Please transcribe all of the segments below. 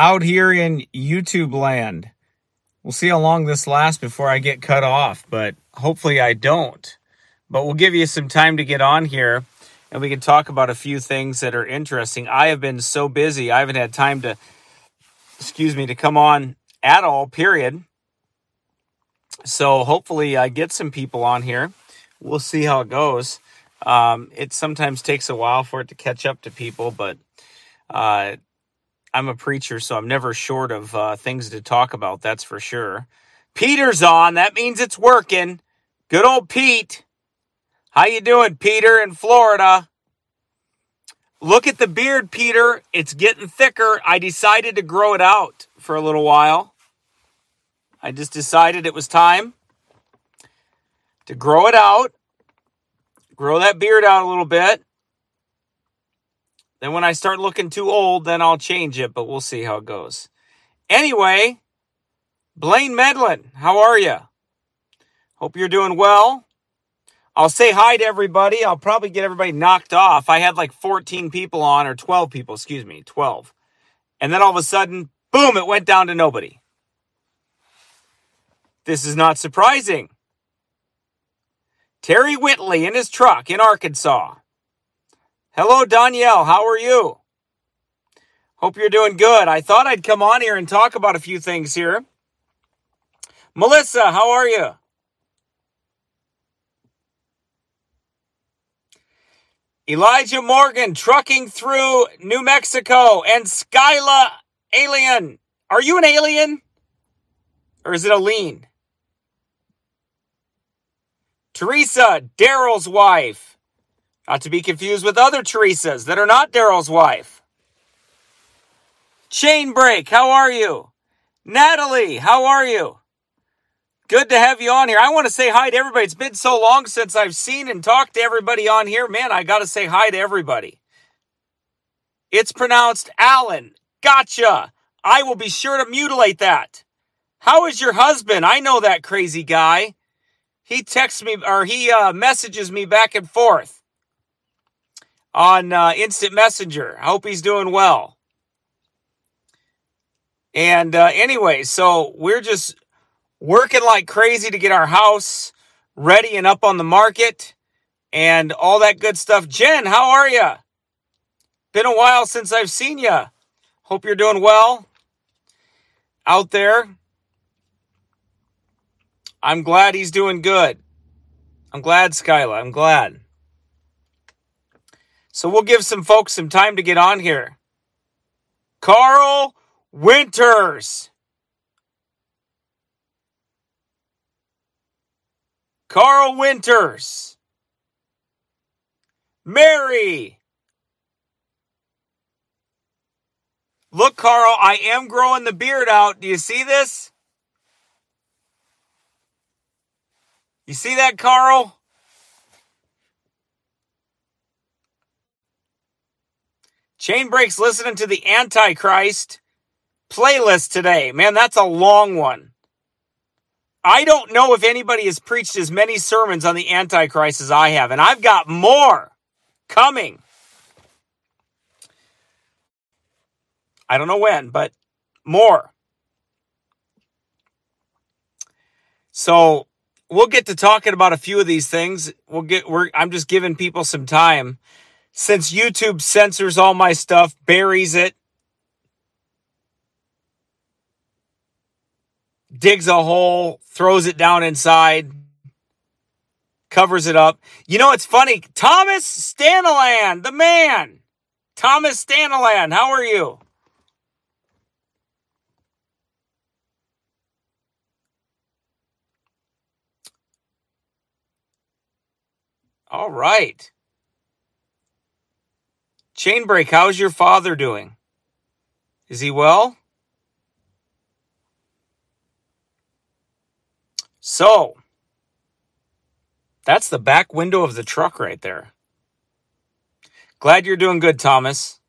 out here in YouTube land. We'll see how long this lasts before I get cut off, but hopefully I don't. But we'll give you some time to get on here and we can talk about a few things that are interesting. I have been so busy, I haven't had time to, excuse me, to come on at all, period. So hopefully I get some people on here. We'll see how it goes. Um, it sometimes takes a while for it to catch up to people, but uh, I'm a preacher, so I'm never short of uh, things to talk about. That's for sure. Peter's on. That means it's working. Good old Pete. How you doing, Peter in Florida? Look at the beard, Peter. It's getting thicker. I decided to grow it out for a little while. I just decided it was time to grow it out. Grow that beard out a little bit. Then when I start looking too old, then I'll change it, but we'll see how it goes. Anyway, Blaine Medlin, how are you? Hope you're doing well. I'll say hi to everybody. I'll probably get everybody knocked off. I had like 14 people on, or 12 people, excuse me, 12. And then all of a sudden, boom, it went down to nobody. This is not surprising. Terry Whitley in his truck in Arkansas. Hello, Danielle. How are you? Hope you're doing good. I thought I'd come on here and talk about a few things here. Melissa, how are you? Elijah Morgan trucking through New Mexico and Skyla Alien. Are you an alien? Or is it a lean? Teresa, Daryl's wife. Not to be confused with other Teresas that are not Daryl's wife. Chain Break, how are you? Natalie, how are you? Good to have you on here. I want to say hi to everybody. It's been so long since I've seen and talked to everybody on here. Man, I got to say hi to everybody. It's pronounced Alan. Gotcha. I will be sure to mutilate that. How is your husband? I know that crazy guy. He texts me or he uh, messages me back and forth on uh, Instant Messenger. I hope he's doing well. And uh, anyway, so we're just working like crazy to get our house ready and up on the market and all that good stuff. Jen, how are you? Been a while since I've seen you. Hope you're doing well out there. I'm glad he's doing good. I'm glad, Skyla. I'm glad. So we'll give some folks some time to get on here. Carl Winters. Carl Winters. Mary. Look, Carl, I am growing the beard out. Do you see this? You see that, Carl? Chain Breaks listening to the Antichrist playlist today. Man, that's a long one. I don't know if anybody has preached as many sermons on the Antichrist as I have, and I've got more coming. I don't know when, but more. So we'll get to talking about a few of these things. We'll get we're I'm just giving people some time since YouTube censors all my stuff, buries it, digs a hole, throws it down inside, covers it up. You know, it's funny. Thomas Stanaland, the man. Thomas Stanaland, how are you? All right. Chainbreak, how's your father doing? Is he well? So, that's the back window of the truck right there. Glad you're doing good, Thomas.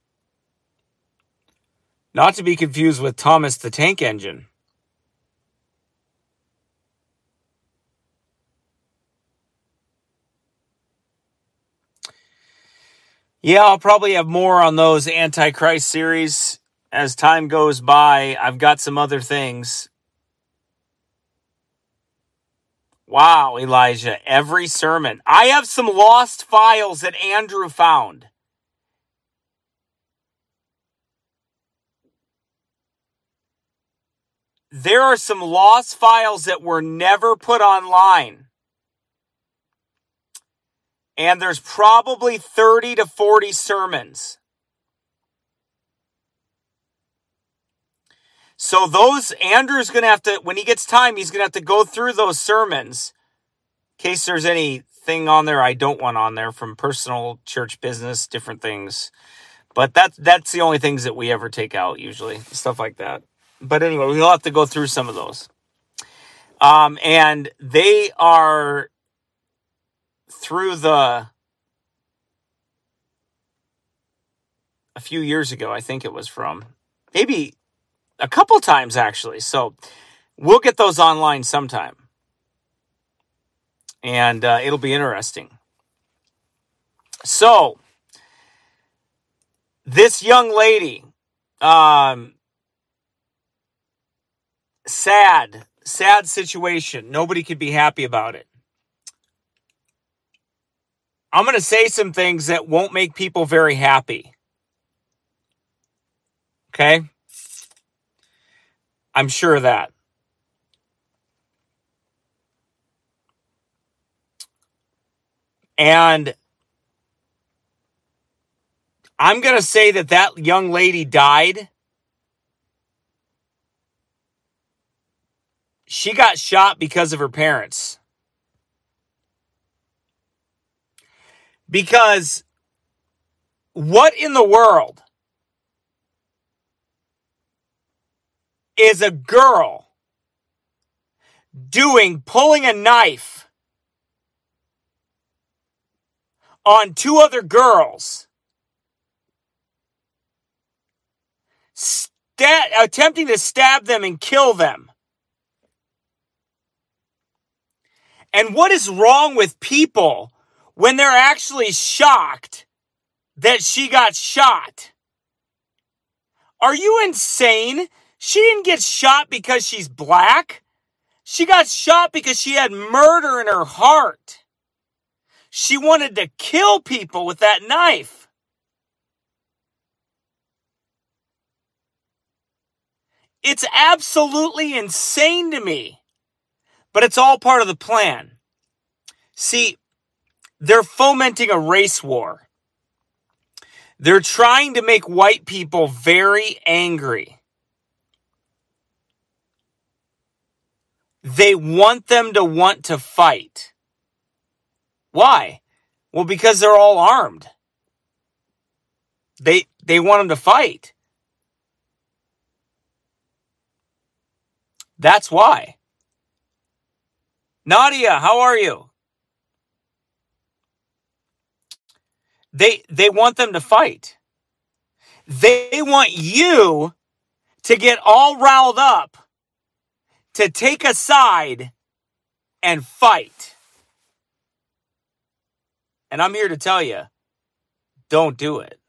Not to be confused with Thomas the Tank Engine. Yeah, I'll probably have more on those Antichrist series as time goes by, I've got some other things. Wow, Elijah, every sermon. I have some lost files that Andrew found. There are some lost files that were never put online. And there's probably 30 to 40 sermons. So those Andrew's going to have to when he gets time, he's going to have to go through those sermons in case there's anything on there I don't want on there from personal church business, different things. But that's that's the only things that we ever take out usually, stuff like that. But anyway, we'll have to go through some of those. Um, and they are through the a few years ago, I think it was from maybe a couple times actually. So we'll get those online sometime. And uh, it'll be interesting. So, this young lady, um, sad, sad situation. Nobody could be happy about it. I'm going to say some things that won't make people very happy. Okay? I'm sure of that. And I'm going to say that that young lady died. She got shot because of her parents. Because what in the world is a girl doing pulling a knife on two other girls stat- attempting to stab them and kill them? And what is wrong with people when they're actually shocked that she got shot are you insane she didn't get shot because she's black. She got shot because she had murder in her heart. She wanted to kill people with that knife. It's absolutely insane to me, but it's all part of the plan. See, they're fomenting a race war. They're trying to make white people very angry. They want them to want to fight. Why? Well, because they're all armed. They they want them to fight. That's why. Nadia, how are you? They they want them to fight. They want you to get all riled up to take a side and fight. And I'm here to tell you don't do it.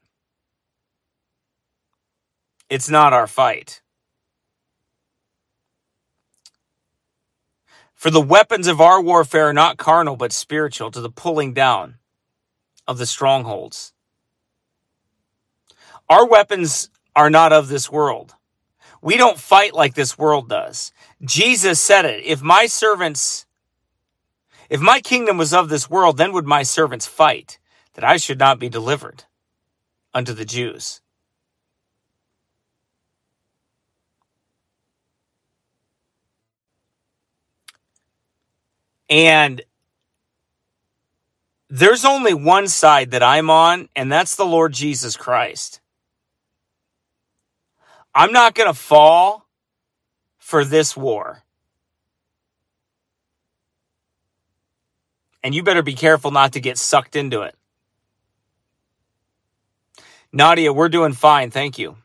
It's not our fight. For the weapons of our warfare are not carnal, but spiritual, to the pulling down of the strongholds. Our weapons are not of this world. We don't fight like this world does. Jesus said it. If my servants, if my kingdom was of this world, then would my servants fight that I should not be delivered unto the Jews. And there's only one side that I'm on, and that's the Lord Jesus Christ. I'm not going to fall for this war. And you better be careful not to get sucked into it. Nadia, we're doing fine, thank you.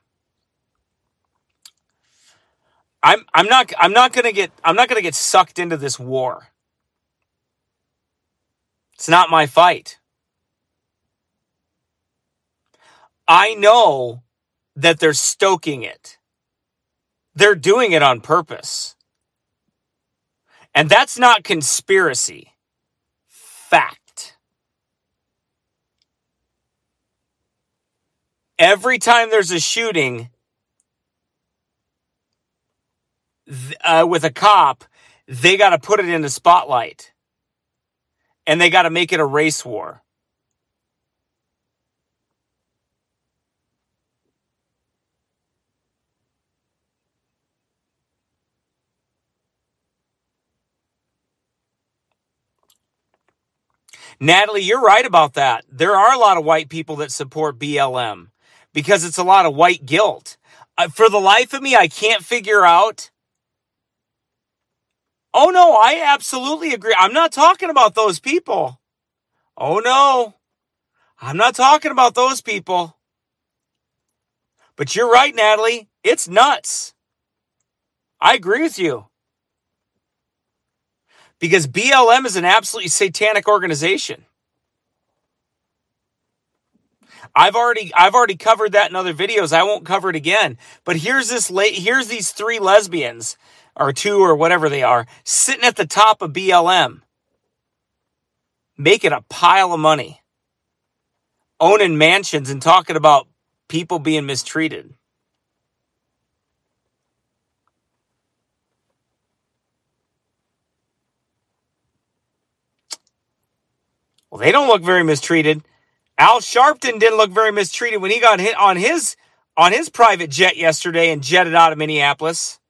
I'm I'm not I'm not to get I'm not going to get sucked into this war. It's not my fight. I know that they're stoking it. They're doing it on purpose. And that's not conspiracy. Fact. Every time there's a shooting uh, with a cop, they got to put it in the spotlight. And they got to make it a race war. Natalie, you're right about that. There are a lot of white people that support BLM because it's a lot of white guilt. Uh, for the life of me, I can't figure out. Oh no, I absolutely agree. I'm not talking about those people. Oh no, I'm not talking about those people. But you're right, Natalie. It's nuts. I agree with you because BLM is an absolutely satanic organization. I've already I've already covered that in other videos. I won't cover it again. But here's this late here's these three lesbians or two or whatever they are sitting at the top of BLM making a pile of money owning mansions and talking about people being mistreated. Well, they don't look very mistreated. Al Sharpton didn't look very mistreated when he got hit on his on his private jet yesterday and jetted out of Minneapolis.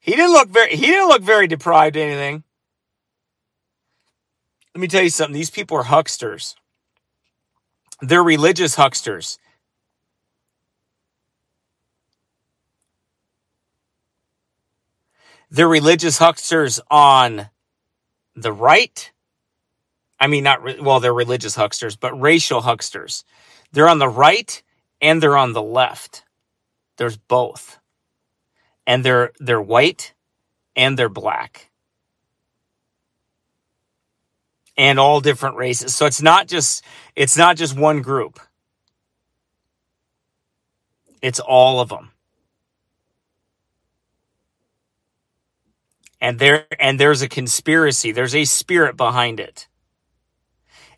He didn't look very he didn't look very deprived of anything. Let me tell you something. These people are hucksters. They're religious hucksters. They're religious hucksters on the right I mean, not, re- well, they're religious hucksters, but racial hucksters. They're on the right and they're on the left. There's both. And they're, they're white and they're black. And all different races. So it's not just, it's not just one group. It's all of them. And there, and there's a conspiracy. There's a spirit behind it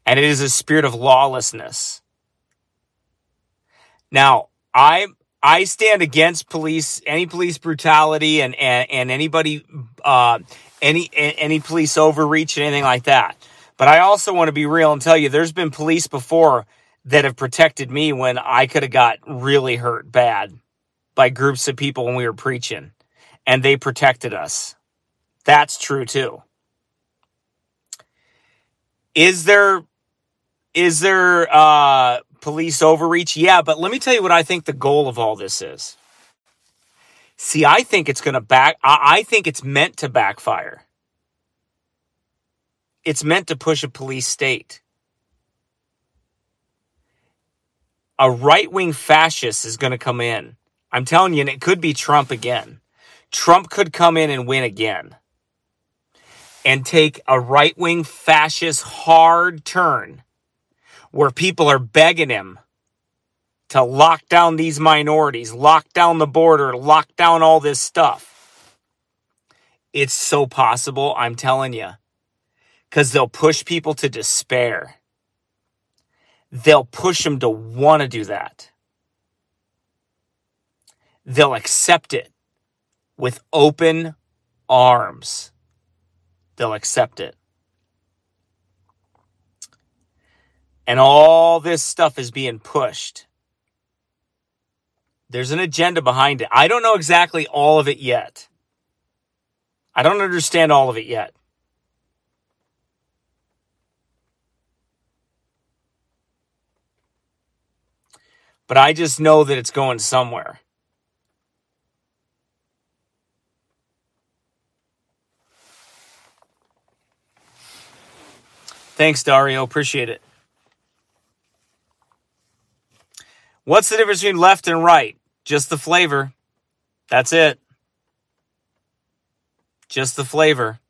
and it is a spirit of lawlessness. Now, I I stand against police any police brutality and and, and anybody uh, any any police overreach and anything like that. But I also want to be real and tell you there's been police before that have protected me when I could have got really hurt bad by groups of people when we were preaching and they protected us. That's true too. Is there is there uh, police overreach? Yeah, but let me tell you what I think the goal of all this is. See, I think it's going to back, I think it's meant to backfire. It's meant to push a police state. A right wing fascist is going to come in. I'm telling you, and it could be Trump again. Trump could come in and win again and take a right wing fascist hard turn where people are begging him to lock down these minorities, lock down the border, lock down all this stuff. It's so possible, I'm telling you, because they'll push people to despair. They'll push them to want to do that. They'll accept it with open arms. They'll accept it. And all this stuff is being pushed. There's an agenda behind it. I don't know exactly all of it yet. I don't understand all of it yet. But I just know that it's going somewhere. Thanks, Dario. Appreciate it. What's the difference between left and right? Just the flavor. That's it. Just the flavor.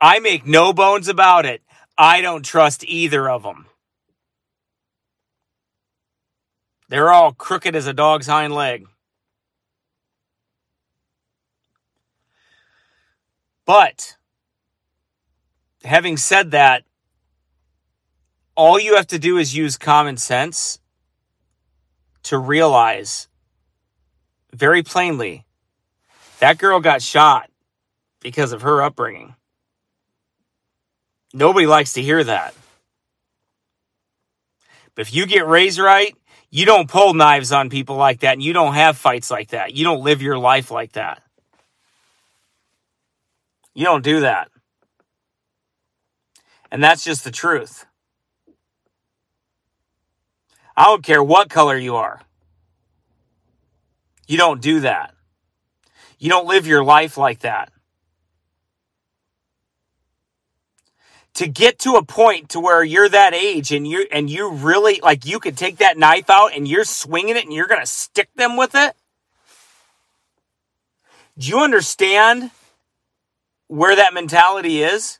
I make no bones about it. I don't trust either of them. They're all crooked as a dog's hind leg. But having said that, all you have to do is use common sense to realize very plainly that girl got shot because of her upbringing. Nobody likes to hear that. But if you get raised right, you don't pull knives on people like that and you don't have fights like that. You don't live your life like that. You don't do that. And that's just the truth. I don't care what color you are. You don't do that. You don't live your life like that. To get to a point to where you're that age and you and you really like you could take that knife out and you're swinging it and you're going to stick them with it? Do you understand where that mentality is?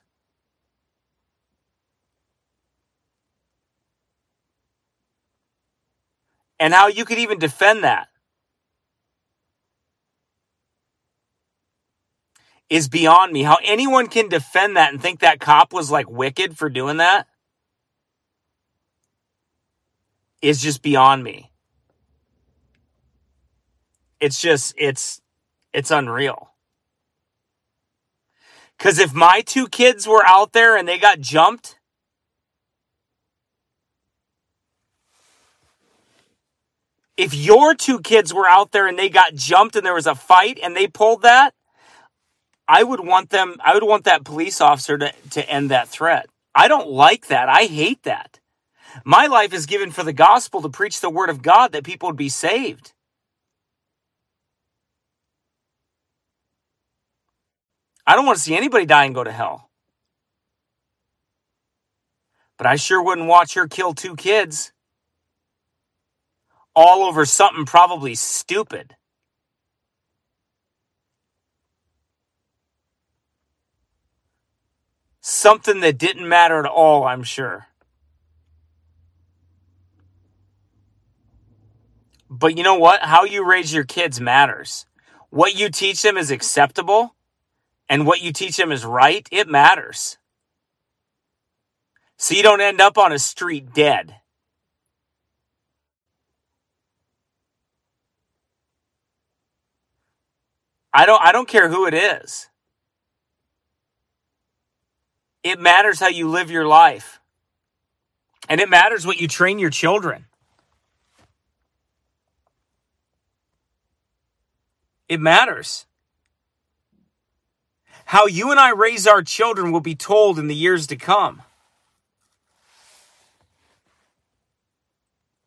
And how you could even defend that is beyond me. How anyone can defend that and think that cop was like wicked for doing that is just beyond me. It's just, it's, it's unreal. Because if my two kids were out there and they got jumped, if your two kids were out there and they got jumped and there was a fight and they pulled that, I would want them, I would want that police officer to, to end that threat. I don't like that. I hate that. My life is given for the gospel to preach the word of God that people would be saved. I don't want to see anybody die and go to hell. But I sure wouldn't watch her kill two kids. All over something probably stupid. Something that didn't matter at all, I'm sure. But you know what? How you raise your kids matters. What you teach them is acceptable and what you teach them is right, it matters. So you don't end up on a street dead. I don't I don't care who it is. It matters how you live your life. And it matters what you train your children. It matters. How you and I raise our children will be told in the years to come.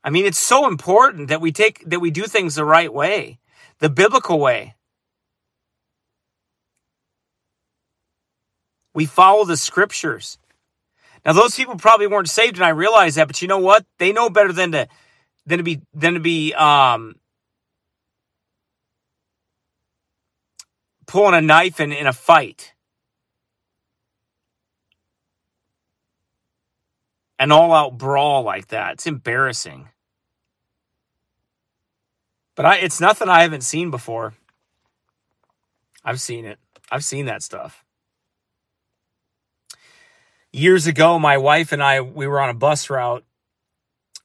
I mean, it's so important that we take that we do things the right way, the biblical way. We follow the scriptures. Now, those people probably weren't saved, and I realize that. But you know what? They know better than to than to be than to be um, pulling a knife in, in a fight. An all out brawl like that. It's embarrassing. But I, it's nothing I haven't seen before. I've seen it. I've seen that stuff. Years ago, my wife and I, we were on a bus route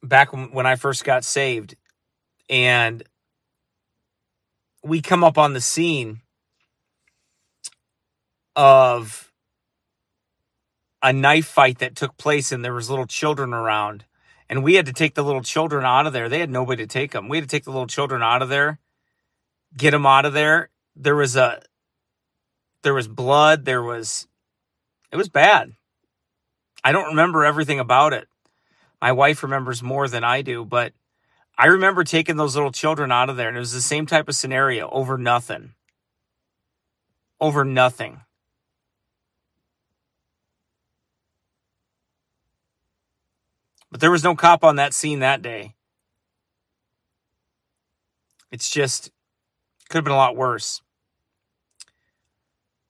back when I first got saved. And we come up on the scene of a knife fight that took place and there was little children around. And we had to take the little children out of there. They had nobody to take them we had to take the little children out of there get them out of there. There was a there was blood. There was it was bad i don't remember everything about it my wife remembers more than i do but i remember taking those little children out of there and it was the same type of scenario over nothing over nothing But there was no cop on that scene that day. It's just could have been a lot worse.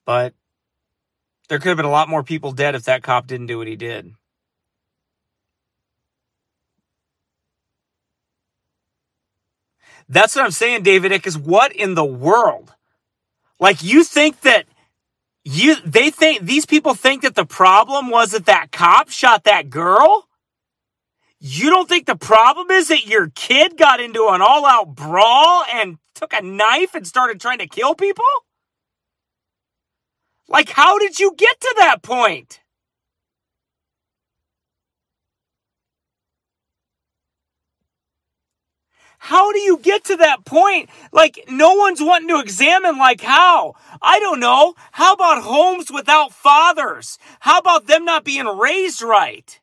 But there could have been a lot more people dead if that cop didn't do what he did. That's what I'm saying, David Is what in the world? Like you think that you they think these people think that the problem was that that cop shot that girl? You don't think the problem is that your kid got into an all-out brawl and took a knife and started trying to kill people? Like how did you get to that point? How do you get to that point? Like, no one's wanting to examine, like, how? I don't know. How about homes without fathers? How about them not being raised right?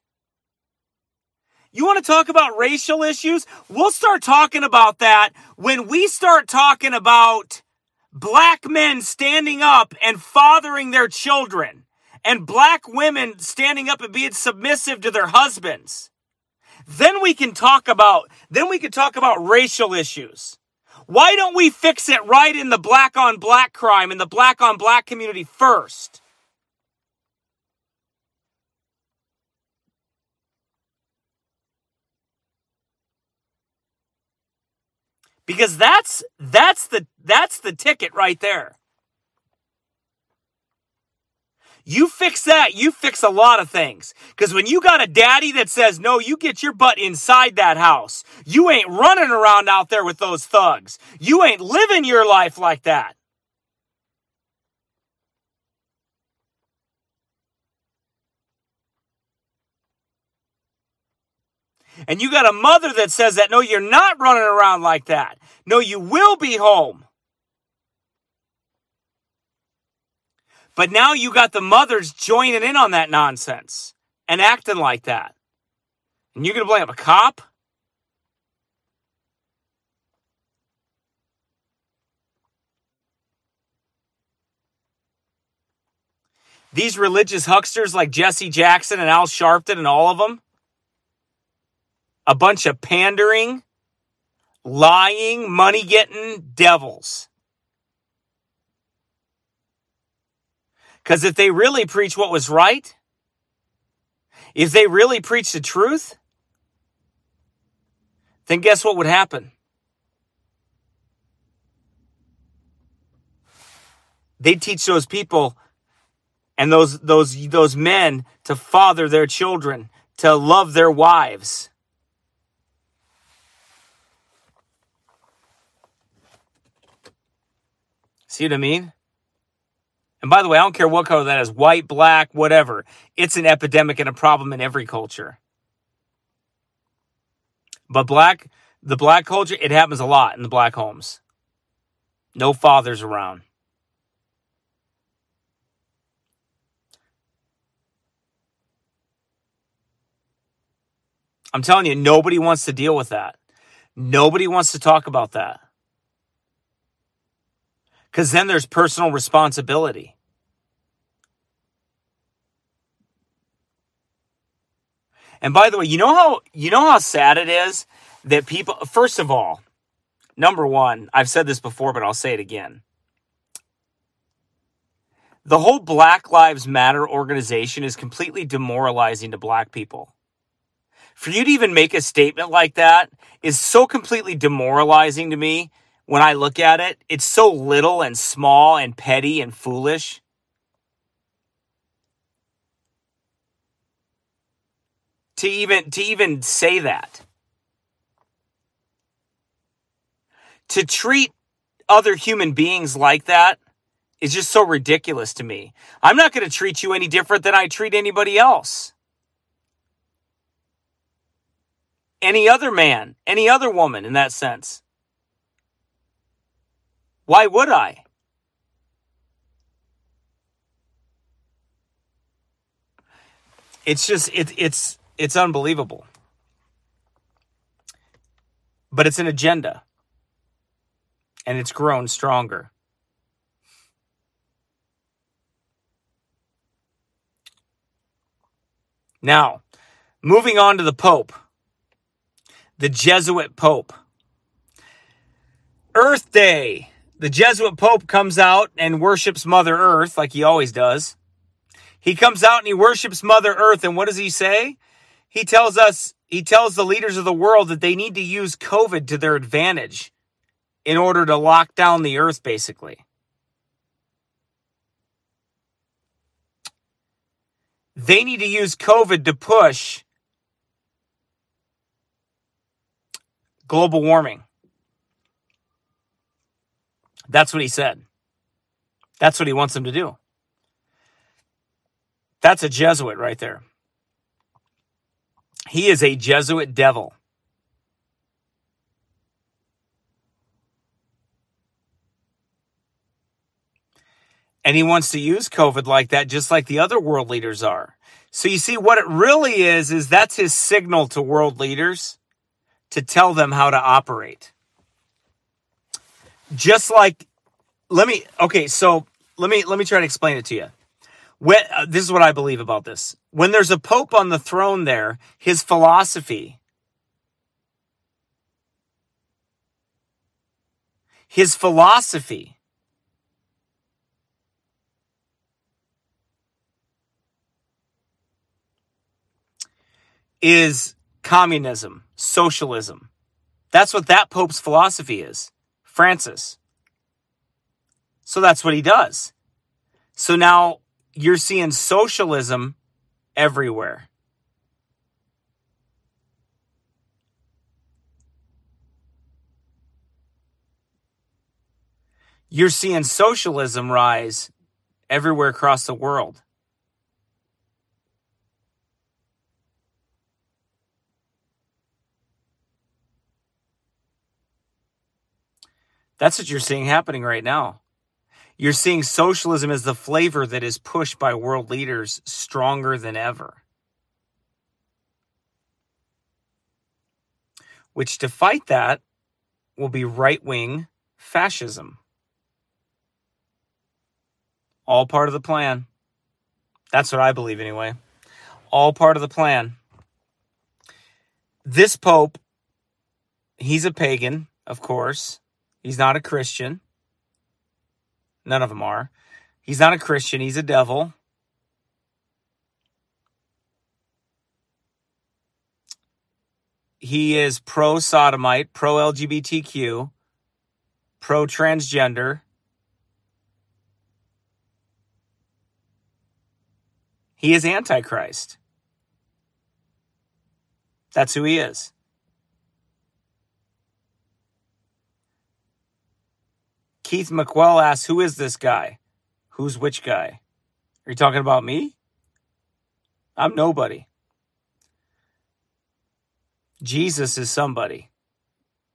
You want to talk about racial issues? We'll start talking about that when we start talking about black men standing up and fathering their children and black women standing up and being submissive to their husbands. Then we can talk about, then we can talk about racial issues. Why don't we fix it right in the black on black crime in the black on black community first? Because that's that's the that's the ticket right there. You fix that, you fix a lot of things. Because when you got a daddy that says, no, you get your butt inside that house, you ain't running around out there with those thugs. You ain't living your life like that. And you got a mother that says that, no, you're not running around like that. No, you will be home. But now you got the mothers joining in on that nonsense and acting like that. And you're going to blame a cop? These religious hucksters like Jesse Jackson and Al Sharpton and all of them, a bunch of pandering, lying, money getting devils. Because if they really preach what was right, if they really preach the truth, then guess what would happen? They'd teach those people and those those those men to father their children, to love their wives. See what I mean? And by the way, I don't care what color that is white, black, whatever. It's an epidemic and a problem in every culture. But black, the black culture, it happens a lot in the black homes. No fathers around. I'm telling you, nobody wants to deal with that. Nobody wants to talk about that because then there's personal responsibility. And by the way, you know how you know how sad it is that people first of all, number 1, I've said this before but I'll say it again. The whole Black Lives Matter organization is completely demoralizing to black people. For you to even make a statement like that is so completely demoralizing to me when I look at it, it's so little and small and petty and foolish. To even to even say that. To treat other human beings like that is just so ridiculous to me. I'm not going to treat you any different than I treat anybody else. Any other man, any other woman in that sense. Why would I? It's just it, it's it's unbelievable. But it's an agenda. And it's grown stronger. Now, moving on to the Pope, the Jesuit Pope. Earth Day the Jesuit Pope comes out and worships Mother Earth like he always does. He comes out and he worships Mother Earth. And what does he say? He tells us, he tells the leaders of the world that they need to use COVID to their advantage in order to lock down the earth, basically. They need to use COVID to push global warming. That's what he said. That's what he wants them to do. That's a Jesuit right there. He is a Jesuit devil. And he wants to use COVID like that, just like the other world leaders are. So you see, what it really is, is that's his signal to world leaders to tell them how to operate. Just like, let me, okay, so let me, let me try to explain it to you. When, uh, this is what I believe about this. When there's a pope on the throne there, his philosophy, his philosophy is communism, socialism. That's what that Pope's philosophy is. Francis. So that's what he does. So now you're seeing socialism everywhere. You're seeing socialism rise everywhere across the world. That's what you're seeing happening right now. You're seeing socialism as the flavor that is pushed by world leaders stronger than ever. Which to fight that will be right wing fascism. All part of the plan. That's what I believe, anyway. All part of the plan. This Pope, he's a pagan, of course. He's not a Christian. None of them are. He's not a Christian. He's a devil. He is pro sodomite, pro LGBTQ, pro transgender. He is Antichrist. That's who he is. Keith McQuell asks, Who is this guy? Who's which guy? Are you talking about me? I'm nobody. Jesus is somebody,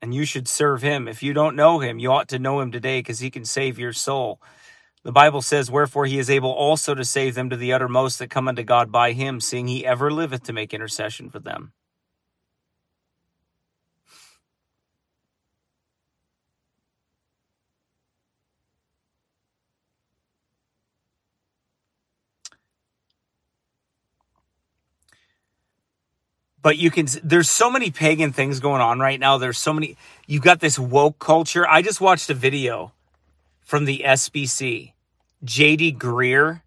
and you should serve him. If you don't know him, you ought to know him today because he can save your soul. The Bible says, Wherefore he is able also to save them to the uttermost that come unto God by him, seeing he ever liveth to make intercession for them. But you can there's so many pagan things going on right now. There's so many you've got this woke culture. I just watched a video from the sbc jd greear.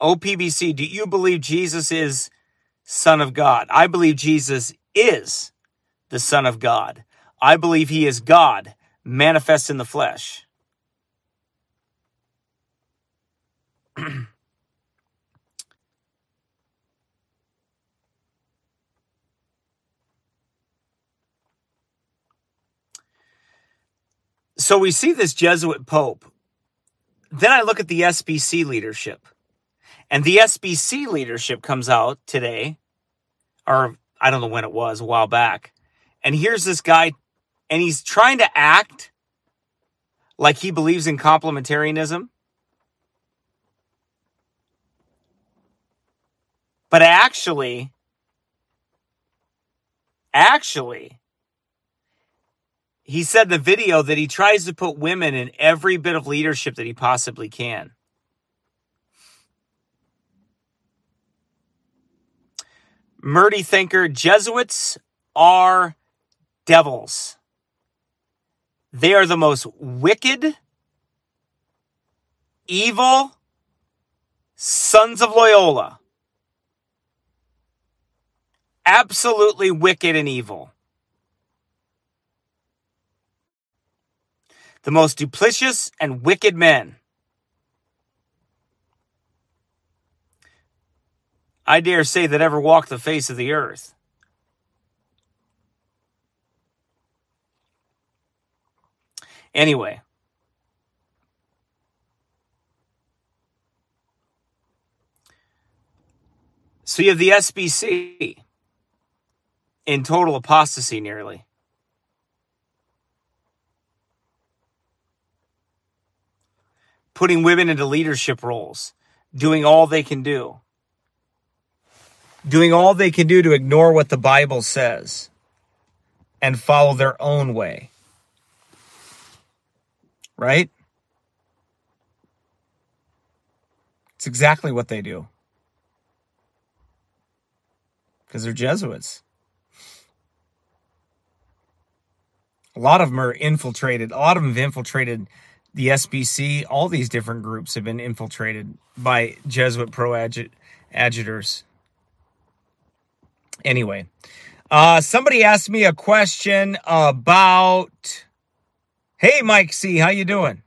Opbc do you believe jesus is son of god? I believe jesus is the son of god. I believe he is god manifest in the flesh so we see this Jesuit Pope. Then I look at the SBC leadership. And the SBC leadership comes out today, or I don't know when it was, a while back. And here's this guy, and he's trying to act like he believes in complementarianism. But actually, actually, he said in the video that he tries to put women in every bit of leadership that he possibly can. Murdy thinker Jesuits are devils. They are the most wicked, evil, Sons of Loyola. Absolutely wicked and evil. The most duplicitous and wicked men. I dare say that ever walked the face of the earth. Anyway, so you have the SBC in total apostasy nearly. Putting women into leadership roles, doing all they can do doing all they can do to ignore what the Bible says and follow their own way. Right? It's exactly what they do. Because they're Jesuits. A lot of them are infiltrated. A lot of them have infiltrated the SBC. All these different groups have been infiltrated by Jesuit pro adjutors. Anyway, uh, somebody asked me a question about. Hey, Mike C, how you doing?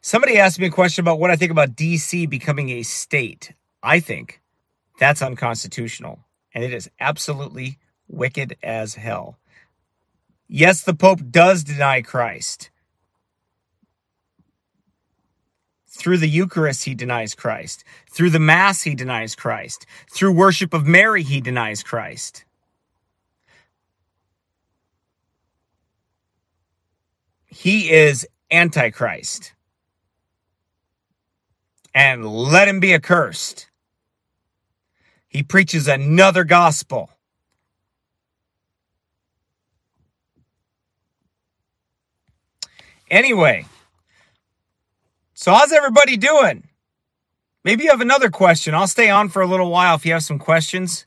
Somebody asked me a question about what I think about DC becoming a state. I think that's unconstitutional, and it is absolutely wicked as hell. Yes, the Pope does deny Christ. Through the Eucharist, he denies Christ. Through the Mass, he denies Christ. Through worship of Mary, he denies Christ. He is Antichrist. And let him be accursed. He preaches another gospel. Anyway, so, how's everybody doing? Maybe you have another question. I'll stay on for a little while if you have some questions.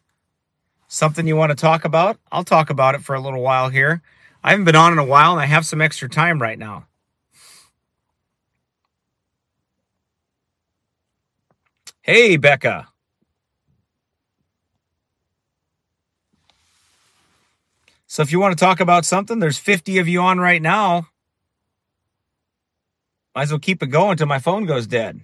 Something you want to talk about? I'll talk about it for a little while here. I haven't been on in a while and I have some extra time right now. Hey, Becca. So if you want to talk about something, there's 50 of you on right now. Might as well keep it going until my phone goes dead.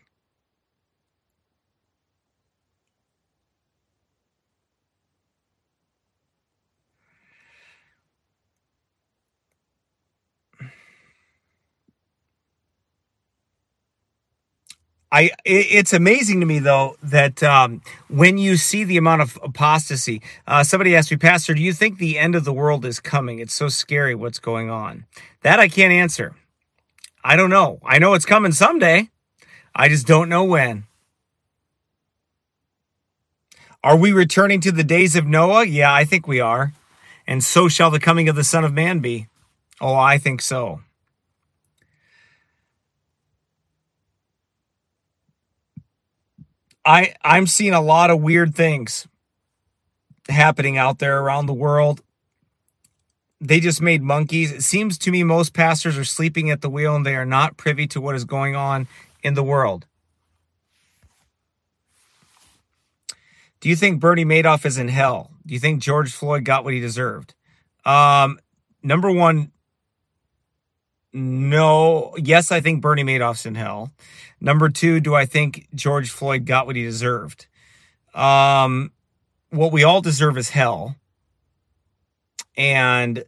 I it's amazing to me though that um, when you see the amount of apostasy, uh, somebody asked me, Pastor, do you think the end of the world is coming? It's so scary what's going on. That I can't answer. I don't know. I know it's coming someday. I just don't know when. Are we returning to the days of Noah? Yeah, I think we are. And so shall the coming of the Son of Man be. Oh, I think so. I I'm seeing a lot of weird things happening out there around the world they just made monkeys. It seems to me most pastors are sleeping at the wheel and they are not privy to what is going on in the world. Do you think Bernie Madoff is in hell? Do you think George Floyd got what he deserved? Um, number one, no. Yes, I think Bernie Madoff's in hell. Number two, do I think George Floyd got what he deserved? Um, what we all deserve is hell. And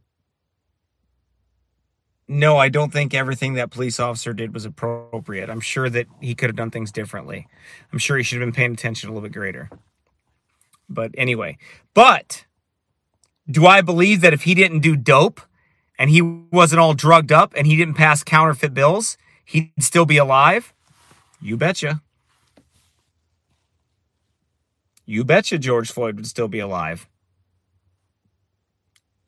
no, I don't think everything that police officer did was appropriate. I'm sure that he could have done things differently. I'm sure he should have been paying attention a little bit greater. But anyway, but do I believe that if he didn't do dope and he wasn't all drugged up and he didn't pass counterfeit bills, he'd still be alive? You betcha. You betcha George Floyd would still be alive.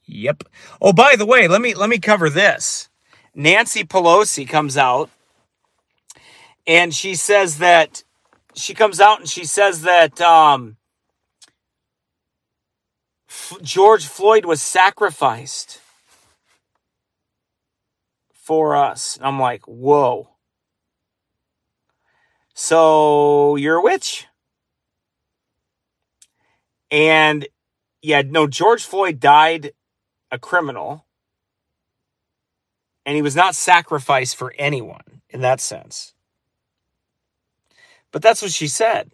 Yep. Oh, by the way, let me let me cover this. Nancy Pelosi comes out and she says that she comes out and she says that um, F- George Floyd was sacrificed for us. I'm like, whoa. So you're a witch. And yeah, no, George Floyd died a criminal. And he was not sacrificed for anyone in that sense. But that's what she said.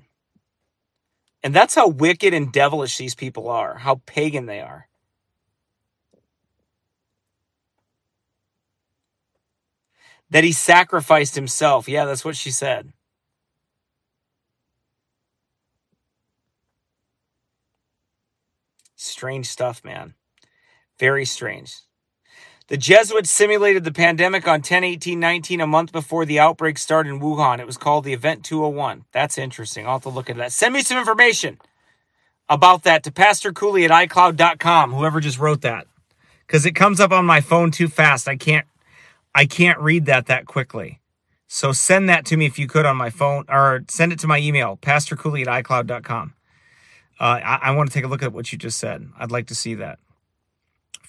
And that's how wicked and devilish these people are, how pagan they are. That he sacrificed himself. Yeah, that's what she said. Strange stuff, man. Very strange. The Jesuits simulated the pandemic on 10 18 19, a month before the outbreak started in Wuhan. It was called the Event 201. That's interesting. I'll have to look at that. Send me some information about that to Pastor Cooley at iCloud.com, whoever just wrote that. Because it comes up on my phone too fast. I can't I can't read that that quickly. So send that to me if you could on my phone or send it to my email, Pastor Cooley at iCloud.com. Uh, I, I want to take a look at what you just said. I'd like to see that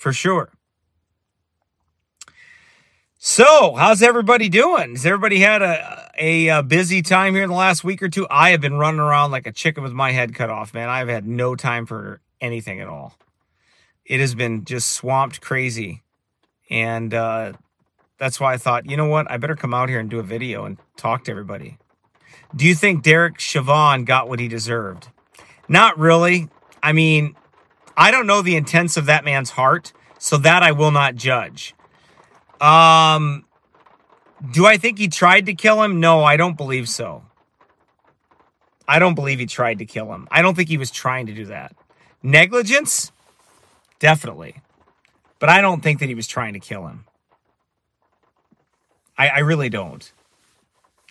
for sure. So, how's everybody doing? Has everybody had a, a, a busy time here in the last week or two? I have been running around like a chicken with my head cut off, man. I've had no time for anything at all. It has been just swamped crazy. And uh, that's why I thought, you know what? I better come out here and do a video and talk to everybody. Do you think Derek Chauvin got what he deserved? Not really. I mean, I don't know the intents of that man's heart, so that I will not judge. Um, do I think he tried to kill him? No, I don't believe so. I don't believe he tried to kill him. I don't think he was trying to do that. Negligence? Definitely. But I don't think that he was trying to kill him. I, I really don't.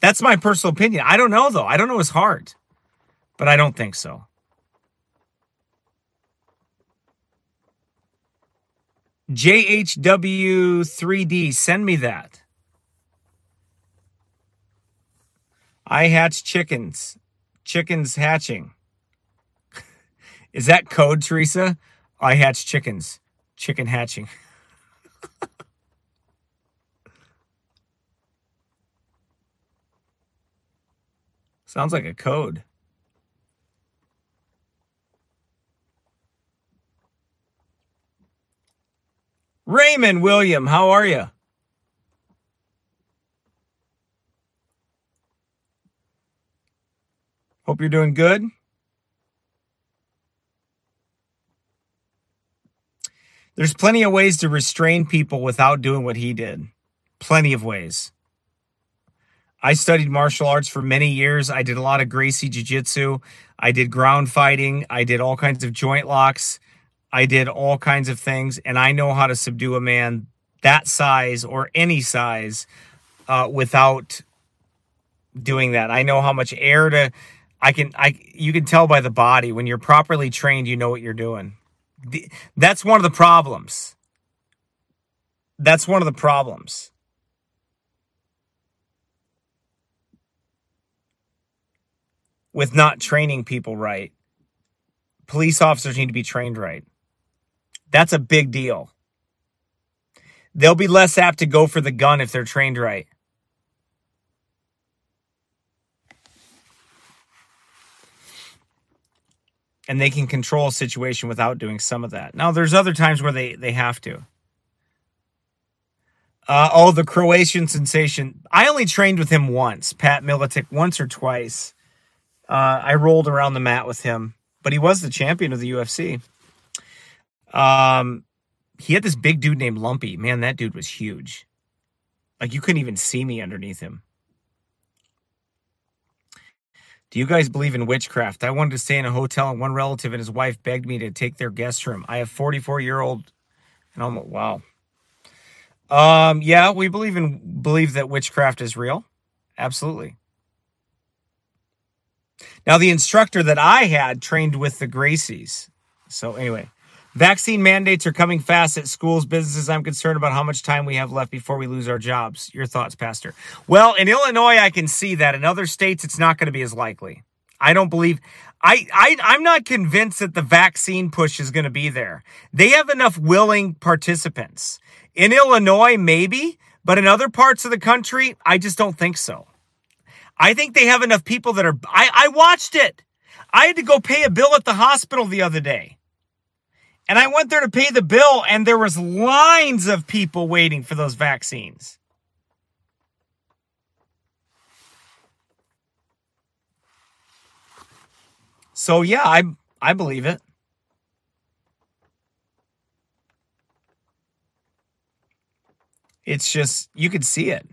That's my personal opinion. I don't know, though. I don't know his heart. But I don't think so. JHW3D, send me that. I hatch chickens. Chickens hatching. Is that code, Teresa? I hatch chickens. Chicken hatching. Sounds like a code. Raymond William, how are you? Hope you're doing good. There's plenty of ways to restrain people without doing what he did. Plenty of ways. I studied martial arts for many years. I did a lot of Gracie Jiu Jitsu. I did ground fighting. I did all kinds of joint locks. I did all kinds of things, and I know how to subdue a man that size or any size uh, without doing that. I know how much air to. I can. I you can tell by the body when you're properly trained. You know what you're doing. That's one of the problems. That's one of the problems. With not training people right. Police officers need to be trained right. That's a big deal. They'll be less apt to go for the gun if they're trained right. And they can control a situation without doing some of that. Now, there's other times where they, they have to. Uh, oh, the Croatian sensation. I only trained with him once, Pat Miletich, once or twice. Uh, I rolled around the mat with him, but he was the champion of the UFC. Um, he had this big dude named Lumpy. Man, that dude was huge. Like you couldn't even see me underneath him. Do you guys believe in witchcraft? I wanted to stay in a hotel and one relative and his wife begged me to take their guest room. I have 44 year old and I'm like, wow. Um, yeah, we believe in believe that witchcraft is real. Absolutely. Now the instructor that I had trained with the Gracies. So anyway, Vaccine mandates are coming fast at schools, businesses. I'm concerned about how much time we have left before we lose our jobs. Your thoughts, Pastor? Well, in Illinois, I can see that. In other states, it's not going to be as likely. I don't believe. I, I I'm not convinced that the vaccine push is going to be there. They have enough willing participants. In Illinois, maybe, but in other parts of the country, I just don't think so. I think they have enough people that are. I, I watched it. I had to go pay a bill at the hospital the other day. And I went there to pay the bill, and there was lines of people waiting for those vaccines. So yeah, I I believe it. It's just you can see it.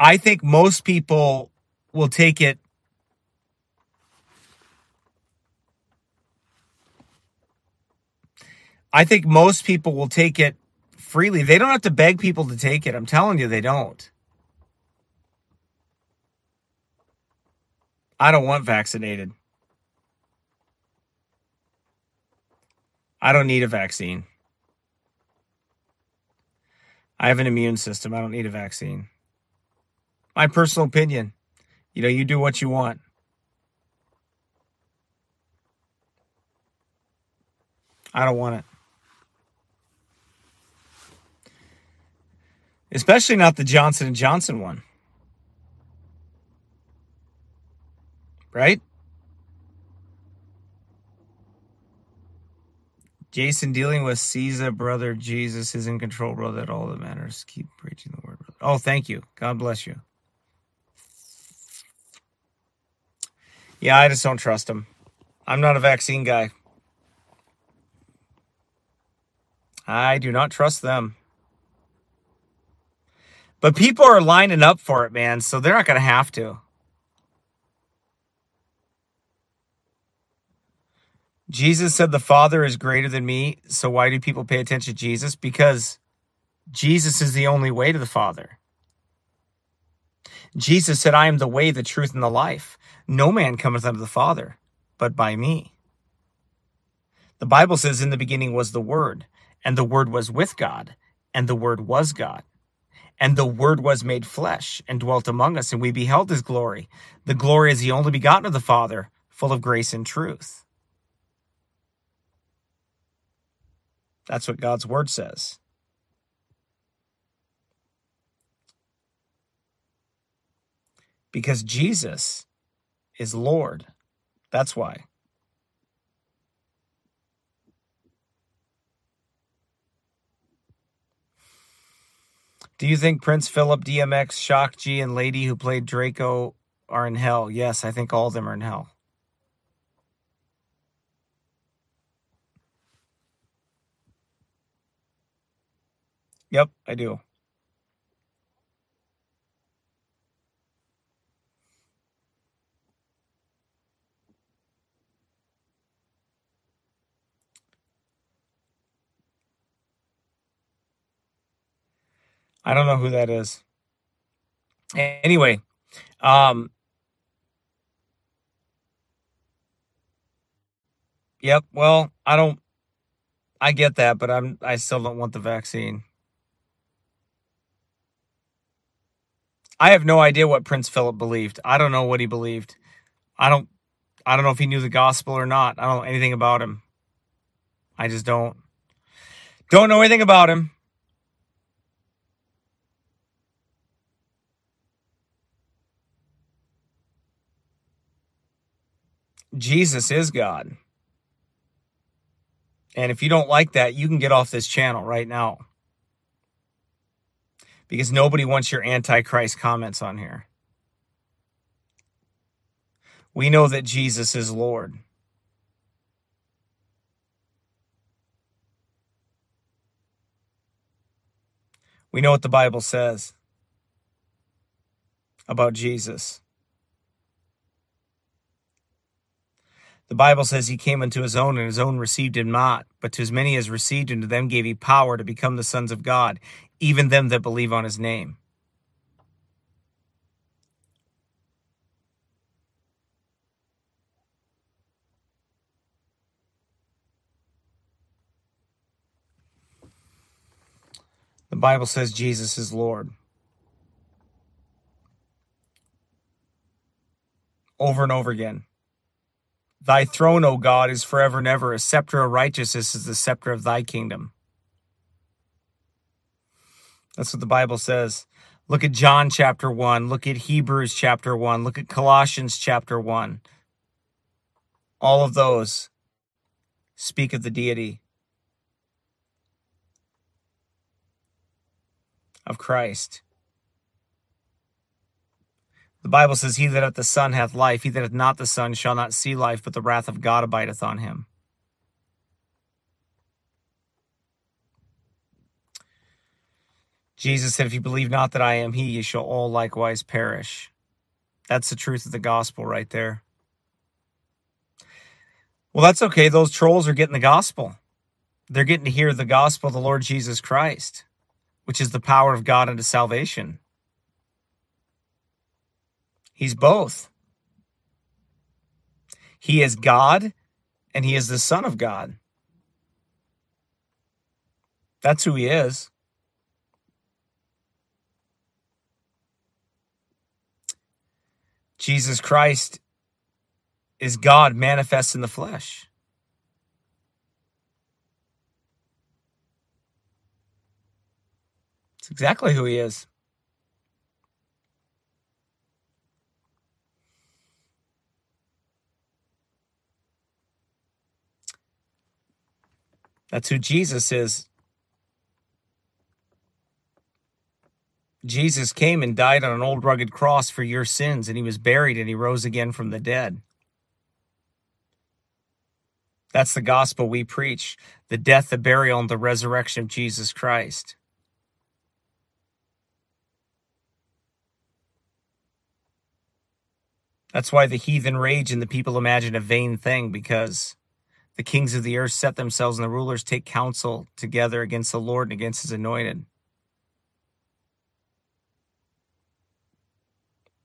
I think most people will take it I think most people will take it freely. They don't have to beg people to take it. I'm telling you, they don't. I don't want vaccinated. I don't need a vaccine. I have an immune system. I don't need a vaccine. My personal opinion. You know, you do what you want. I don't want it. Especially not the Johnson and Johnson one. Right? Jason dealing with Caesar, brother. Jesus is in control, brother. At all that matters. Keep preaching the word, brother. Oh, thank you. God bless you. Yeah, I just don't trust him. I'm not a vaccine guy. I do not trust them. But people are lining up for it, man, so they're not going to have to. Jesus said, The Father is greater than me. So why do people pay attention to Jesus? Because Jesus is the only way to the Father. Jesus said, I am the way, the truth, and the life. No man cometh unto the Father but by me. The Bible says, In the beginning was the Word, and the Word was with God, and the Word was God. And the Word was made flesh and dwelt among us, and we beheld his glory. The glory is the only begotten of the Father, full of grace and truth. That's what God's Word says. Because Jesus is Lord. That's why. Do you think Prince Philip, DMX, Shock G, and Lady who played Draco are in hell? Yes, I think all of them are in hell. Yep, I do. I don't know who that is. Anyway, um, yep. Well, I don't. I get that, but I'm. I still don't want the vaccine. I have no idea what Prince Philip believed. I don't know what he believed. I don't. I don't know if he knew the gospel or not. I don't know anything about him. I just don't. Don't know anything about him. Jesus is God. And if you don't like that, you can get off this channel right now. Because nobody wants your antichrist comments on here. We know that Jesus is Lord. We know what the Bible says about Jesus. The Bible says he came unto his own, and his own received him not. But to as many as received him, to them gave he power to become the sons of God, even them that believe on his name. The Bible says Jesus is Lord. Over and over again. Thy throne, O God, is forever and ever. A scepter of righteousness is the scepter of thy kingdom. That's what the Bible says. Look at John chapter 1. Look at Hebrews chapter 1. Look at Colossians chapter 1. All of those speak of the deity of Christ. The Bible says, He that hath the Son hath life, he that hath not the Son shall not see life, but the wrath of God abideth on him. Jesus said, If you believe not that I am He, ye shall all likewise perish. That's the truth of the gospel right there. Well, that's okay. Those trolls are getting the gospel. They're getting to hear the gospel of the Lord Jesus Christ, which is the power of God unto salvation. He's both. He is God and he is the Son of God. That's who he is. Jesus Christ is God manifest in the flesh. It's exactly who he is. That's who Jesus is. Jesus came and died on an old rugged cross for your sins, and he was buried and he rose again from the dead. That's the gospel we preach the death, the burial, and the resurrection of Jesus Christ. That's why the heathen rage and the people imagine a vain thing because the kings of the earth set themselves and the rulers take counsel together against the Lord and against his anointed.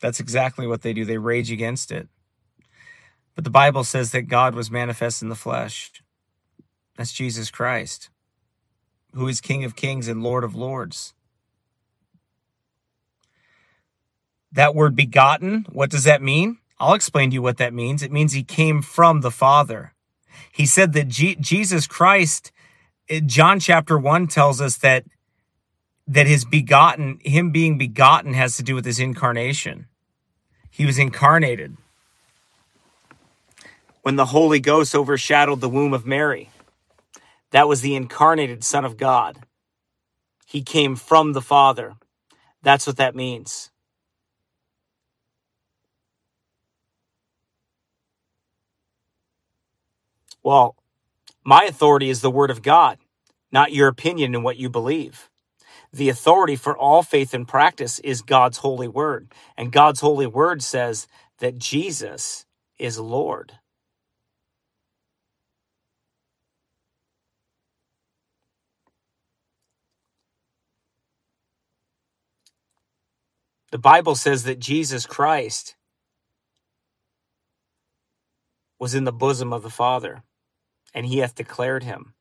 That's exactly what they do. They rage against it. But the Bible says that God was manifest in the flesh. That's Jesus Christ, who is King of kings and Lord of lords. That word begotten, what does that mean? I'll explain to you what that means. It means he came from the Father. He said that G- Jesus Christ, eh, John chapter 1 tells us that that his begotten, him being begotten, has to do with his incarnation. He was incarnated. When the Holy Ghost overshadowed the womb of Mary, that was the incarnated Son of God. He came from the Father. That's what that means. Well, my authority is the Word of God, not your opinion and what you believe the authority for all faith and practice is God's holy word. And God's holy word says that Jesus is Lord. The Bible says that Jesus Christ was in the bosom of the Father, and he hath declared him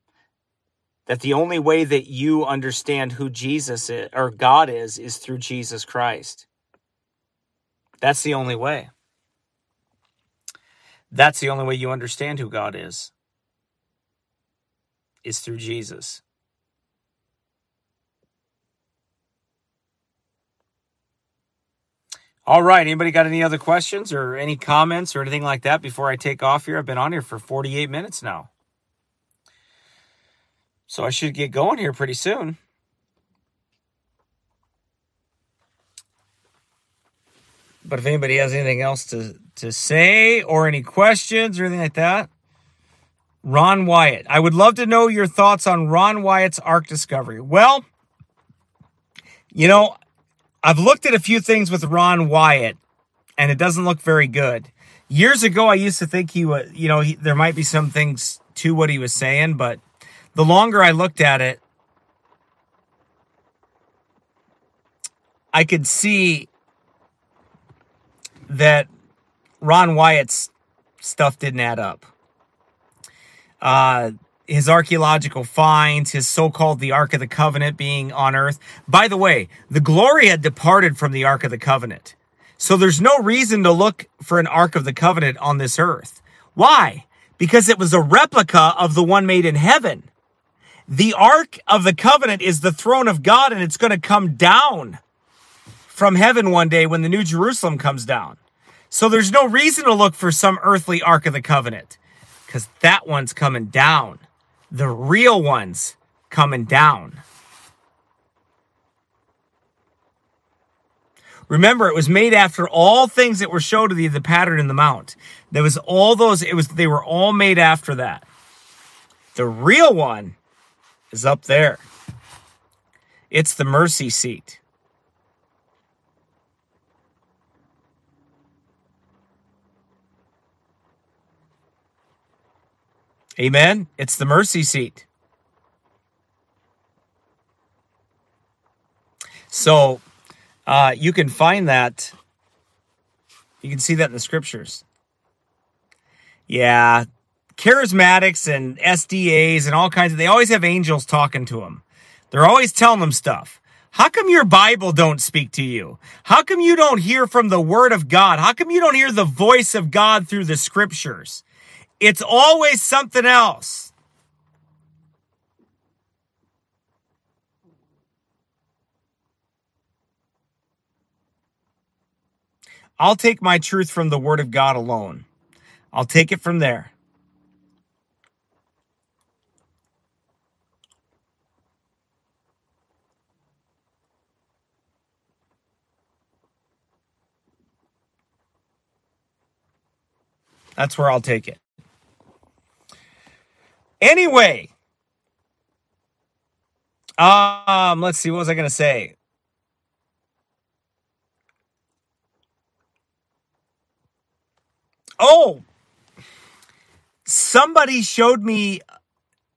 that the only way that you understand who Jesus is, or God is is through Jesus Christ. That's the only way. That's the only way you understand who God is. Is through Jesus. All right. Anybody got any other questions or any comments or anything like that before I take off here? I've been on here for 48 minutes now. So I should get going here pretty soon. But if anybody has anything else to, to say or any questions or anything like that, Ron Wyatt. I would love to know your thoughts on Ron Wyatt's Ark Discovery. Well, you know, I've looked at a few things with Ron Wyatt, and it doesn't look very good. Years ago, I used to think he was, you know, he, there might be some things to what he was saying, but the longer I looked at it, I could see that Ron Wyatt's stuff didn't add up. Uh, his archaeological finds, his so called the Ark of the Covenant being on earth. By the way, the glory had departed from the Ark of the Covenant. So there's no reason to look for an Ark of the Covenant on this earth. Why? Because it was a replica of the one made in heaven. The Ark of the Covenant is the throne of God and it's going to come down. from heaven one day when the New Jerusalem comes down. So there's no reason to look for some earthly Ark of the Covenant because that one's coming down. The real one's coming down. Remember, it was made after all things that were showed to thee, the pattern in the mount. There was all those, it was, they were all made after that. The real one is up there. It's the mercy seat. Amen. It's the mercy seat. So uh, you can find that. You can see that in the scriptures. Yeah, charismatics and SDAs and all kinds of, they always have angels talking to them. They're always telling them stuff. How come your Bible don't speak to you? How come you don't hear from the word of God? How come you don't hear the voice of God through the scriptures? It's always something else. I'll take my truth from the Word of God alone. I'll take it from there. That's where I'll take it. Anyway, um, let's see. What was I going to say? Oh, somebody showed me.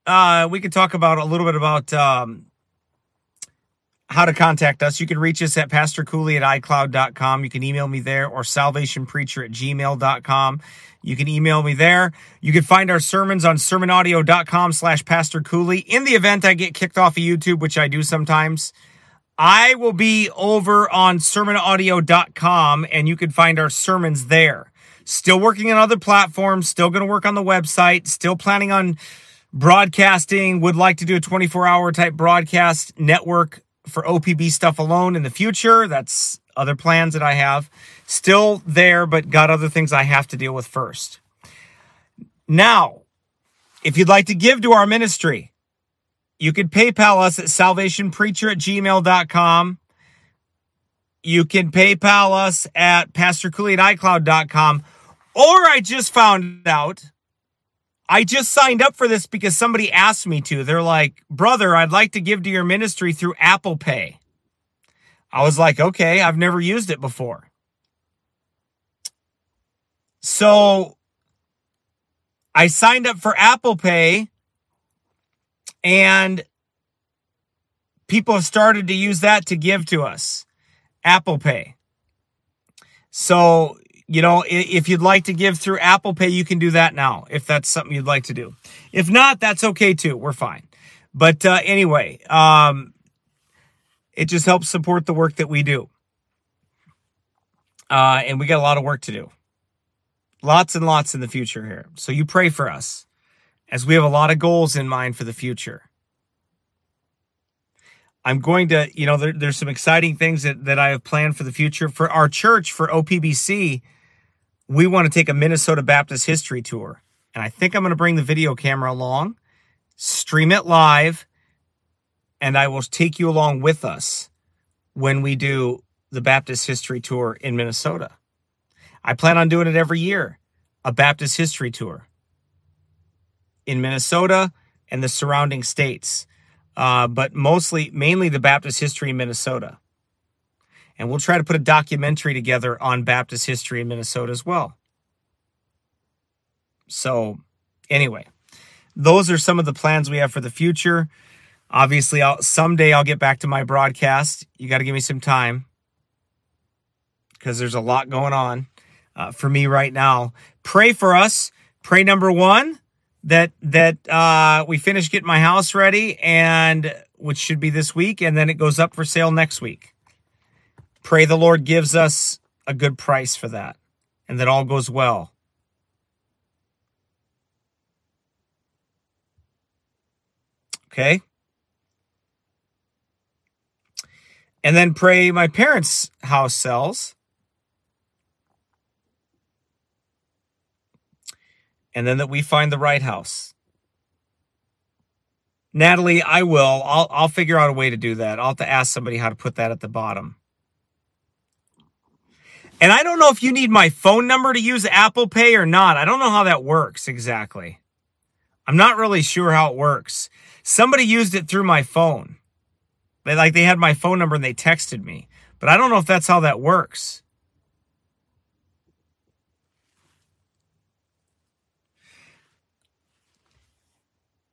Uh, we could talk about a little bit about um, how to contact us. You can reach us at pastorcooley at icloud.com. You can email me there or salvationpreacher at gmail.com. You can email me there. You can find our sermons on sermonaudio.com slash Pastor Cooley. In the event I get kicked off of YouTube, which I do sometimes, I will be over on sermonaudio.com and you can find our sermons there. Still working on other platforms, still going to work on the website, still planning on broadcasting, would like to do a 24 hour type broadcast network for OPB stuff alone in the future. That's other plans that I have. Still there, but got other things I have to deal with first. Now, if you'd like to give to our ministry, you can PayPal us at salvationpreacher at gmail.com. You can PayPal us at pastorcooley at iCloud.com. Or I just found out, I just signed up for this because somebody asked me to. They're like, brother, I'd like to give to your ministry through Apple Pay. I was like, okay, I've never used it before. So I signed up for Apple Pay and people have started to use that to give to us. Apple Pay. So, you know, if you'd like to give through Apple Pay, you can do that now if that's something you'd like to do. If not, that's okay too. We're fine. But uh, anyway, um, it just helps support the work that we do. Uh, and we got a lot of work to do. Lots and lots in the future here. So you pray for us as we have a lot of goals in mind for the future. I'm going to, you know, there, there's some exciting things that, that I have planned for the future. For our church, for OPBC, we want to take a Minnesota Baptist history tour. And I think I'm going to bring the video camera along, stream it live, and I will take you along with us when we do the Baptist History Tour in Minnesota. I plan on doing it every year, a Baptist History Tour in Minnesota and the surrounding states, uh, but mostly, mainly the Baptist history in Minnesota. And we'll try to put a documentary together on Baptist history in Minnesota as well. So, anyway, those are some of the plans we have for the future. Obviously, I'll, someday I'll get back to my broadcast. You got to give me some time because there's a lot going on uh, for me right now. Pray for us. Pray number one that that uh, we finish getting my house ready, and which should be this week, and then it goes up for sale next week. Pray the Lord gives us a good price for that, and that all goes well. Okay. and then pray my parents' house sells. And then that we find the right house. Natalie, I will. I'll I'll figure out a way to do that. I'll have to ask somebody how to put that at the bottom. And I don't know if you need my phone number to use Apple Pay or not. I don't know how that works exactly. I'm not really sure how it works. Somebody used it through my phone. They like they had my phone number and they texted me. But I don't know if that's how that works.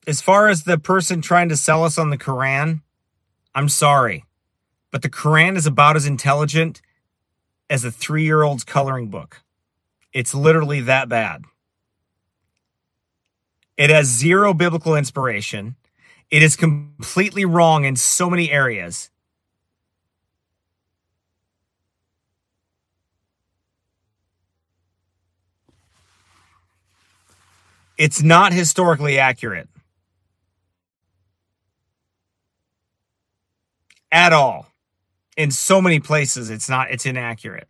as far as the person trying to sell us on the Quran, I'm sorry, but the Quran is about as intelligent as a three year old's coloring book. It's literally that bad. It has zero biblical inspiration. It is completely wrong in so many areas. It's not historically accurate. at all. In so many places, it's not, it's inaccurate.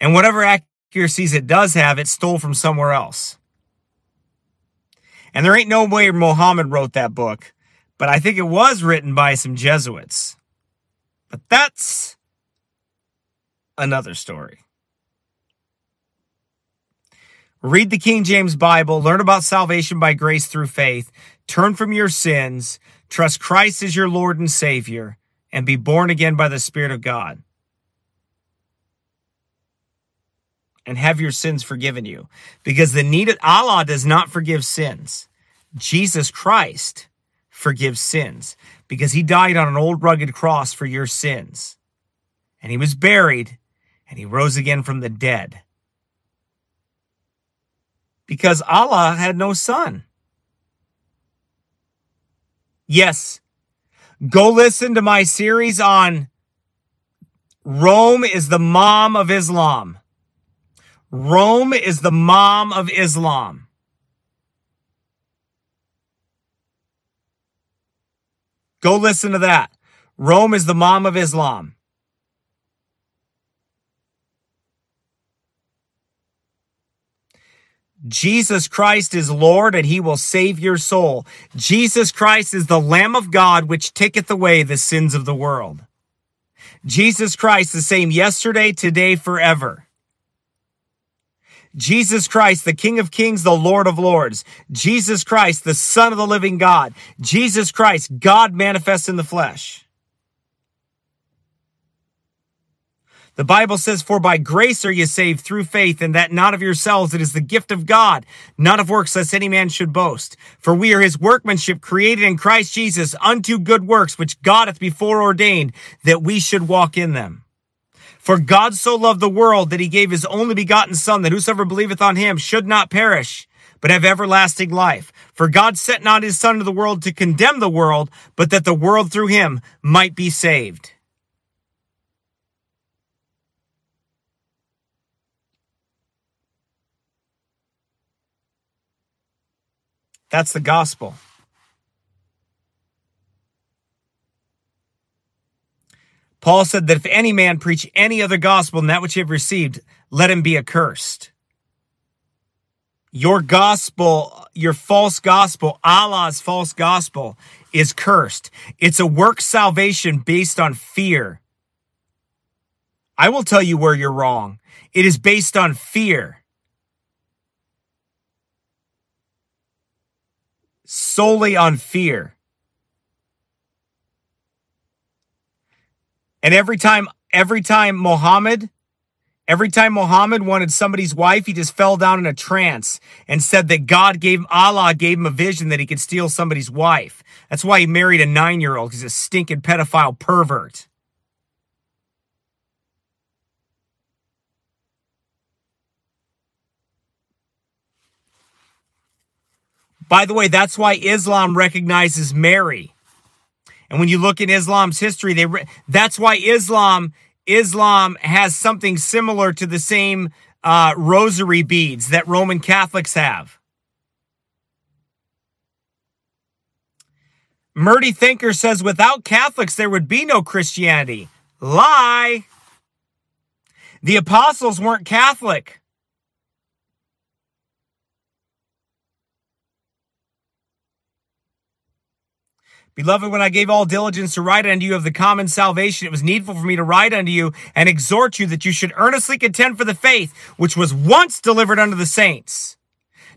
And whatever accuracies it does have, it stole from somewhere else. And there ain't no way Muhammad wrote that book, but I think it was written by some Jesuits. But that's another story. Read the King James Bible, learn about salvation by grace through faith, turn from your sins, trust Christ as your Lord and Savior, and be born again by the Spirit of God. And have your sins forgiven you. Because the need of Allah does not forgive sins. Jesus Christ forgives sins because he died on an old rugged cross for your sins. And he was buried and he rose again from the dead. Because Allah had no son. Yes, Go listen to my series on Rome is the mom of Islam. Rome is the mom of Islam. Go listen to that. Rome is the mom of Islam. Jesus Christ is Lord and he will save your soul. Jesus Christ is the Lamb of God which taketh away the sins of the world. Jesus Christ the same yesterday, today, forever. Jesus Christ, the King of Kings, the Lord of Lords. Jesus Christ, the Son of the living God. Jesus Christ, God manifest in the flesh. The Bible says, For by grace are you saved through faith, and that not of yourselves, it is the gift of God, not of works, lest any man should boast. For we are his workmanship, created in Christ Jesus unto good works, which God hath before ordained that we should walk in them. For God so loved the world that he gave his only begotten Son, that whosoever believeth on him should not perish, but have everlasting life. For God sent not his Son into the world to condemn the world, but that the world through him might be saved. That's the gospel. Paul said that if any man preach any other gospel than that which he have received, let him be accursed. Your gospel, your false gospel, Allah's false gospel is cursed. It's a work salvation based on fear. I will tell you where you're wrong. It is based on fear. Solely on fear. And every time, every time Muhammad, every time Muhammad wanted somebody's wife, he just fell down in a trance and said that God gave Allah gave him a vision that he could steal somebody's wife. That's why he married a nine year old. He's a stinking pedophile pervert. By the way, that's why Islam recognizes Mary. And when you look in Islam's history, they re- that's why Islam Islam has something similar to the same uh, rosary beads that Roman Catholics have. Murdy Thinker says without Catholics, there would be no Christianity. Lie. The apostles weren't Catholic. Beloved, when I gave all diligence to write unto you of the common salvation, it was needful for me to write unto you and exhort you that you should earnestly contend for the faith which was once delivered unto the saints.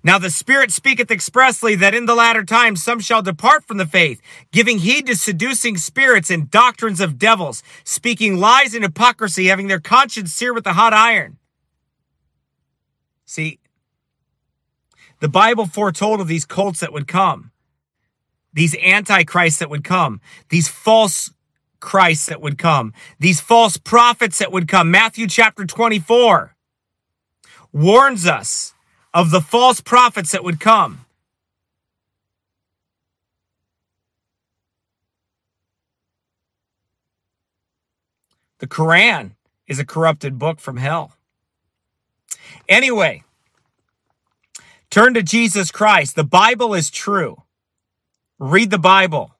Now the Spirit speaketh expressly that in the latter times some shall depart from the faith, giving heed to seducing spirits and doctrines of devils, speaking lies and hypocrisy, having their conscience seared with the hot iron. See, the Bible foretold of these cults that would come these antichrists that would come, these false Christs that would come, these false prophets that would come. Matthew chapter 24 warns us of the false prophets that would come. The Quran is a corrupted book from hell. Anyway, turn to Jesus Christ. The Bible is true. Read the Bible.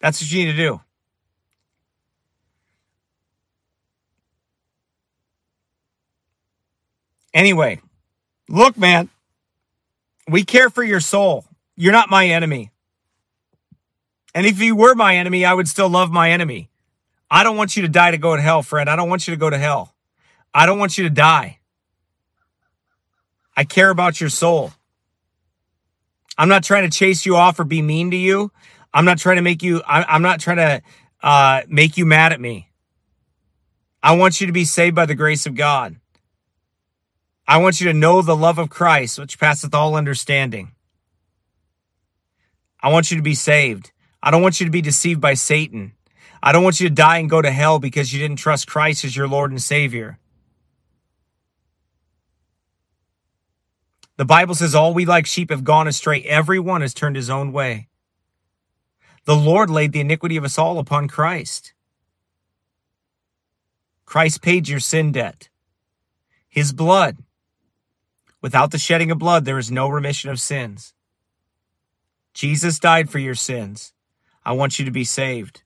That's what you need to do. Anyway, look, man, we care for your soul. You're not my enemy. And if you were my enemy, I would still love my enemy. I don't want you to die to go to hell, friend. I don't want you to go to hell. I don't want you to die. I care about your soul. I'm not trying to chase you off or be mean to you. I'm not trying to make you, I, am not trying to uh, make you mad at me. I want you to be saved by the grace of God. I want you to know the love of Christ, which passeth all understanding. I want you to be saved. I don't want you to be deceived by Satan. I don't want you to die and go to hell because you didn't trust Christ as your Lord and Savior. The Bible says, All we like sheep have gone astray. Everyone has turned his own way. The Lord laid the iniquity of us all upon Christ. Christ paid your sin debt. His blood. Without the shedding of blood, there is no remission of sins. Jesus died for your sins. I want you to be saved.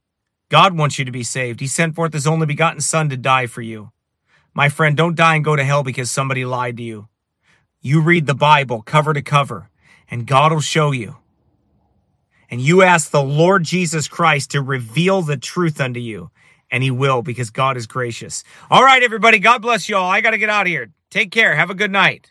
God wants you to be saved. He sent forth his only begotten Son to die for you. My friend, don't die and go to hell because somebody lied to you. You read the Bible cover to cover, and God will show you. And you ask the Lord Jesus Christ to reveal the truth unto you, and He will because God is gracious. All right, everybody. God bless you all. I got to get out of here. Take care. Have a good night.